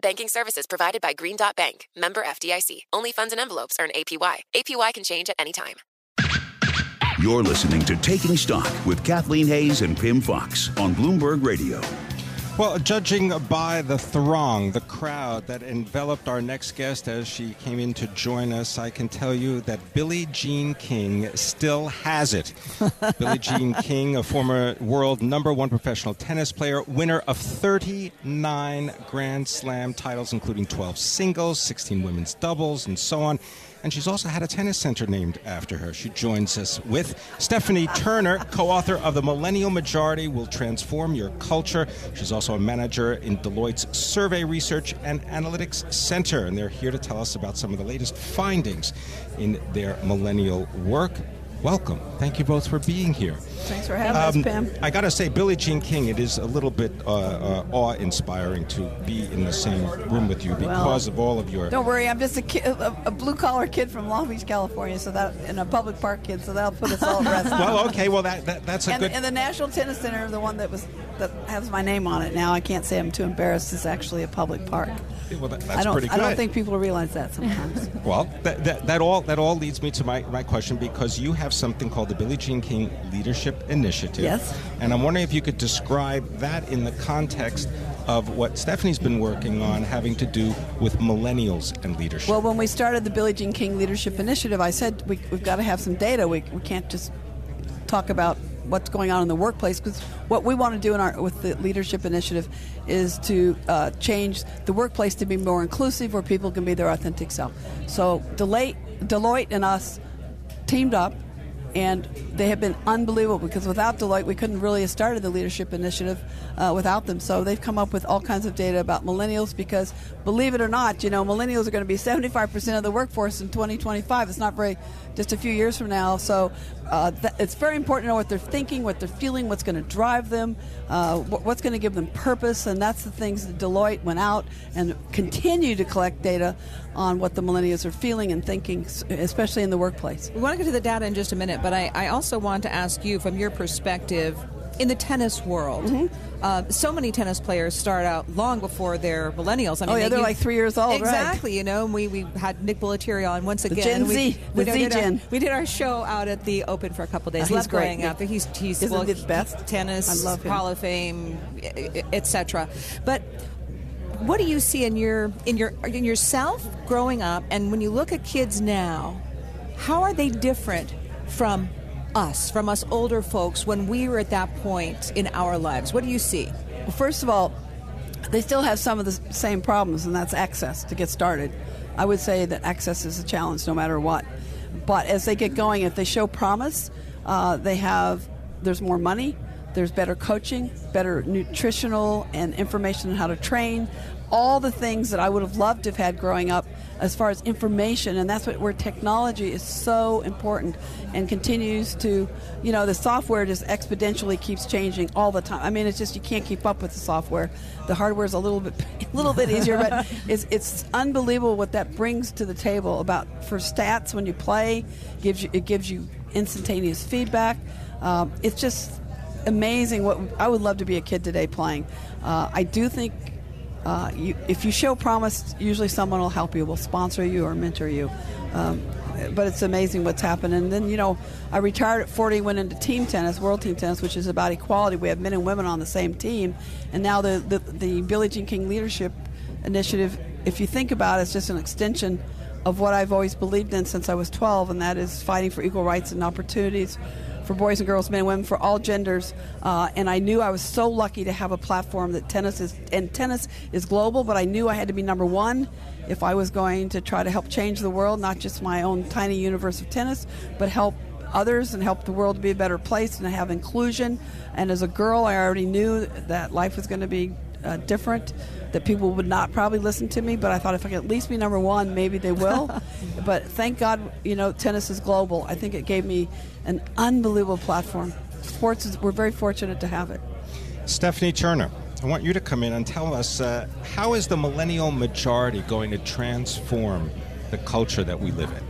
Banking services provided by Green Dot Bank, member FDIC. Only funds and envelopes earn APY. APY can change at any time. You're listening to Taking Stock with Kathleen Hays and Pimm Fox on Bloomberg Radio. Well, judging by the throng, the crowd that enveloped our next guest as she came in to join us, I can tell you that Billie Jean King still has it. Billie Jean King, a former world number one professional tennis player, winner of 39 Grand Slam titles, including 12 singles, 16 women's doubles, and so on and she's also had a tennis center named after her. She joins us with Stephanie Turner, co author of The Millennial Majority Will Transform Your Culture. She's also a manager in Deloitte's Survey Research and Analytics Center, and they're here to tell us about some of the latest findings in their millennial work. Welcome. Thank you both for being here. Thanks for having um, us, Pam. I got to say, Billie Jean King, it is a little bit uh, uh, awe-inspiring to be in the same room with you because well, of all of your. Don't worry, I'm just a, kid, a, a blue-collar kid from Long Beach, California, so that and a public park kid, so that'll put us all at rest. well, okay, well that, that that's a and, good. And the National Tennis Center, the one that was that has my name on it now, I can't say I'm too embarrassed. It's actually a public park. Well, that, that's I don't, pretty good. I don't think people realize that sometimes. well, that, that, that all that all leads me to my, my question because you have something called the Billie Jean King Leadership Initiative. Yes. And I'm wondering if you could describe that in the context of what Stephanie's been working on having to do with millennials and leadership. Well, when we started the Billie Jean King Leadership Initiative, I said we, have got to have some data. We, we can't just talk about what's going on in the workplace because what we want to do in our with the leadership initiative is to uh, change the workplace to be more inclusive where people can be their authentic self so deloitte, deloitte and us teamed up and they have been unbelievable because without Deloitte, we couldn't really have started the leadership initiative uh, without them. So they've come up with all kinds of data about millennials because, believe it or not, you know, millennials are going to be 75% of the workforce in 2025. It's not very, just a few years from now. So uh, th- it's very important to know what they're thinking, what they're feeling, what's going to drive them, uh, wh- what's going to give them purpose. And that's the things that Deloitte went out and continue to collect data on what the millennials are feeling and thinking, especially in the workplace. We want to get to the data in just a minute, but I, I also want to ask you from your perspective in the tennis world. Mm-hmm. Uh, so many tennis players start out long before they're millennials. I mean, oh yeah, they are like three years old. Exactly. Right. You know, we we had Nick Bollettieri on once again. The Gen we, Z, we, the Z Gen. Our, we did our show out at the Open for a couple days. Oh, he's great. Out there. He's he's Isn't well, he the best tennis I love him. Hall of Fame, etc. But what do you see in your in your in yourself growing up, and when you look at kids now, how are they different from us, from us older folks, when we were at that point in our lives? What do you see? Well, first of all, they still have some of the same problems, and that's access to get started. I would say that access is a challenge no matter what. But as they get going, if they show promise, uh, they have there's more money, there's better coaching, better nutritional and information on how to train, all the things that I would have loved to have had growing up as far as information, and that's what where technology is so important and continues to, you know, the software just exponentially keeps changing all the time. I mean, it's just you can't keep up with the software. The hardware is a little bit, a little bit easier, but it's it's unbelievable what that brings to the table about for stats when you play. gives you it gives you instantaneous feedback. Um, it's just amazing. What I would love to be a kid today playing. Uh, I do think uh, you, if you show promise, usually someone will help you, will sponsor you or mentor you. Um, but it's amazing what's happened. And then, you know, I retired at 40, went into team tennis, world team tennis, which is about equality. We have men and women on the same team. And now the, the, the Billie Jean King Leadership Initiative, if you think about it, it's just an extension of what I've always believed in since I was 12, and that is fighting for equal rights and opportunities for boys and girls, men and women, for all genders. Uh, and I knew I was so lucky to have a platform that tennis is, and tennis is global, but I knew I had to be number one if I was going to try to help change the world, not just my own tiny universe of tennis, but help others and help the world to be a better place and have inclusion. And as a girl, I already knew that life was going to be uh, different, that people would not probably listen to me, but I thought if I could at least be number one, maybe they will. but thank God, you know, tennis is global. I think it gave me an unbelievable platform. Sports is, we're very fortunate to have it. Stephanie Turner, I want you to come in and tell us uh, how is the millennial majority going to transform the culture that we live in?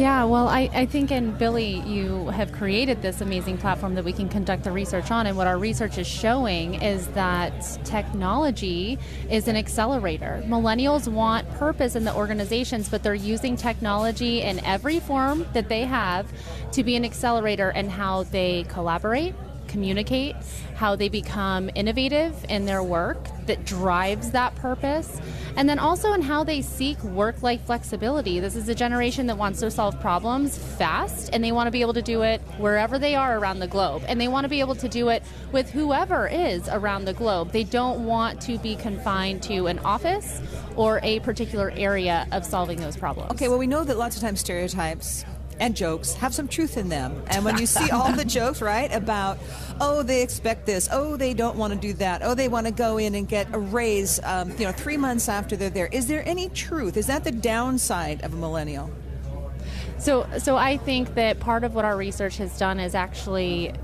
Yeah, well, I, I think, and Billie, you have created this amazing platform that we can conduct the research on. And what our research is showing is that technology is an accelerator. Millennials want purpose in the organizations, but they're using technology in every form that they have to be an accelerator in how they collaborate, communicate, how they become innovative in their work that drives that purpose, and then also in how they seek work life flexibility. This is a generation that wants to solve problems fast, and they want to be able to do it wherever they are around the globe, and they want to be able to do it with whoever is around the globe. They don't want to be confined to an office or a particular area of solving those problems. Okay, well, we know that lots of times stereotypes and jokes have some truth in them. And when you see all the jokes, right, about, oh, they expect this, oh, they don't want to do that, oh, they want to go in and get a raise, um, you know, three months after they're there. Is there any truth? Is that the downside of a millennial? So, so I think that part of what our research has done is actually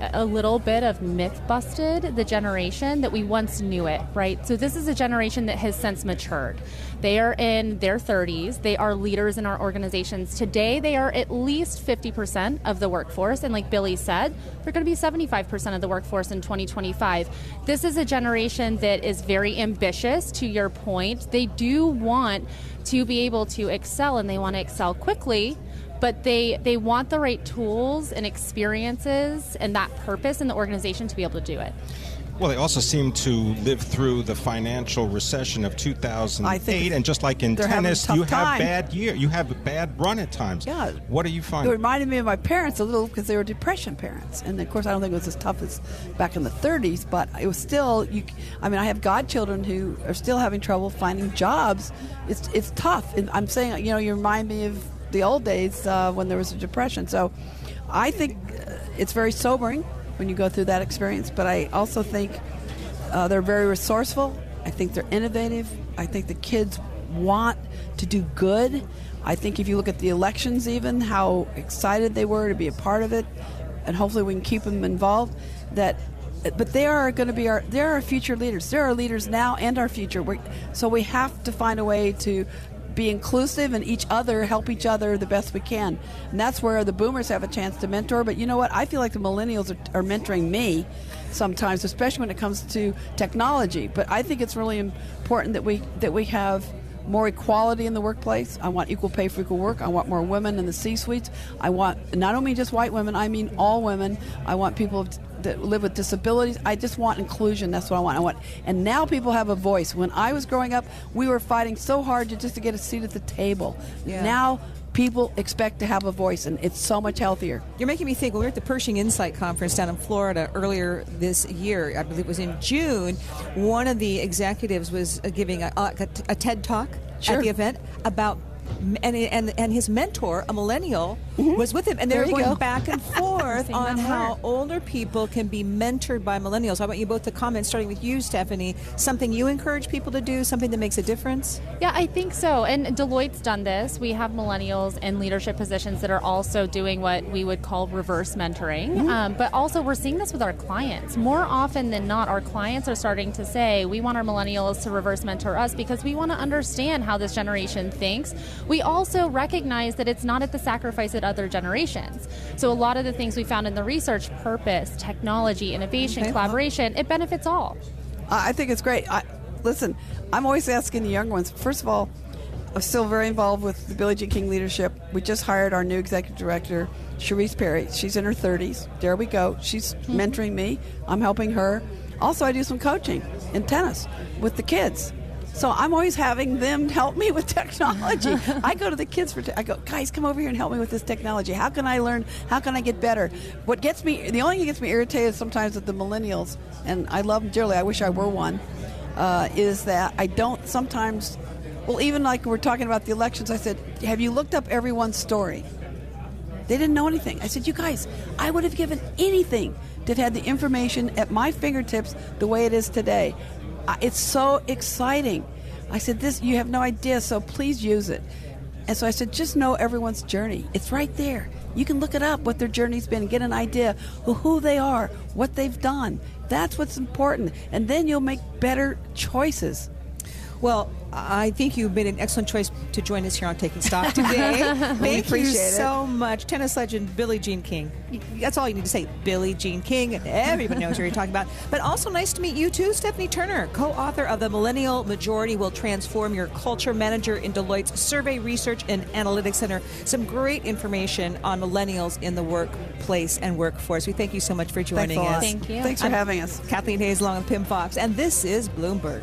a little bit of myth busted the generation that we once knew it, right? So this is a generation that has since matured. They are in their 30s. They are leaders in our organizations. Today, they are at least 50% of the workforce. And like Billie said, they're going to be 75% of the workforce in 2025. This is a generation that is very ambitious, to your point. They do want to be able to excel and they want to excel quickly but they they want the right tools and experiences and that purpose in the organization to be able to do it. Well, they also seem to live through the financial recession of 2008, and just like in tennis, you have time. bad year, you have a bad run at times. Yeah. What are you find? It reminded me of my parents a little because they were depression parents, and of course I don't think it was as tough as back in the 30s, but it was still. You, I mean, I have godchildren who are still having trouble finding jobs. It's it's tough, and I'm saying you know you remind me of the old days uh, when there was a depression. So I think uh, it's very sobering when you go through that experience, but I also think uh, they're very resourceful. I think they're innovative. I think the kids want to do good. I think if you look at the elections, even how excited they were to be a part of it, and hopefully we can keep them involved. That, but they are going to be our. They are our future leaders. They're our leaders now and our future. We're, so we have to find a way to be inclusive and each other help each other the best we can. And that's where the boomers have a chance to mentor. But you know what? I feel like the millennials are, are mentoring me sometimes, especially when it comes to technology. But I think it's really important that we that we have more equality in the workplace. I want equal pay for equal work. I want more women in the C-suites. I want not only just white women, I mean all women. I want people that live with disabilities. I just want inclusion. That's what I want. I want. And now people have a voice. When I was growing up, we were fighting so hard to just to get a seat at the table. Yeah. Now people expect to have a voice, and it's so much healthier. You're making me think. When we were at the Pershing INSITE Conference down in Florida earlier this year, I believe it was in June, one of the executives was giving a, a, a TED talk Sure. at the event about. And, and and his mentor, a millennial, was with him, and they Mm-hmm. There were going go. back and forth on how more. older people can be mentored by millennials. I want you both to comment, starting with you, Stephanie. Something you encourage people to do, something that makes a difference. Yeah, I think so. And Deloitte's done this. We have millennials in leadership positions that are also doing what we would call reverse mentoring. Um, but also, we're seeing this with our clients. More often than not, our clients are starting to say, we want our millennials to reverse mentor us because we want to understand how this generation thinks. We also recognize that it's not at the sacrifice at other generations. So, a lot of the things we found in the research purpose, technology, innovation, Okay. collaboration it benefits all. I I think it's great. I, listen, I'm always asking the young ones. First of all, I'm still very involved with the Billie Jean King leadership. We just hired our new executive director, Cherise Perry. She's in her 30s. There we go. She's mm-hmm. mentoring me. I'm helping her. Also, I do some coaching in tennis with the kids. So I'm always having them help me with technology. I go to the kids for, te- I go, guys, come over here and help me with this technology. How can I learn? How can I get better? What gets me, the only thing that gets me irritated sometimes with the millennials, and I love them dearly, I wish I were one, uh, is that I don't sometimes, well, even like we're talking about the elections, I said, have you looked up everyone's story? They didn't know anything. I said, You guys, I would have given anything to have had the information at my fingertips the way it is today. It's so exciting. I said, This, you have no idea, so please use it. And so I said, Just know everyone's journey. It's right there. You can look it up, what their journey's been, get an idea of who they are, what they've done. That's what's important. And then you'll make better choices. Well, I think you've made an excellent choice to join us here on Taking Stock today. Thank you so much. Tennis legend Billie Jean King. That's all you need to say. Billie Jean King, and everybody knows who you're talking about. But also nice to meet you too, Stephanie Turner, co-author of The Millennial Majority Will Transform Your Culture, manager in Deloitte's Survey Research and Analytics Center. Some great information on millennials in the workplace and workforce. We thank you so much for joining us. Thank you. Thanks for I'm having us. Kathleen Hays along with Pimm Fox, and this is Bloomberg.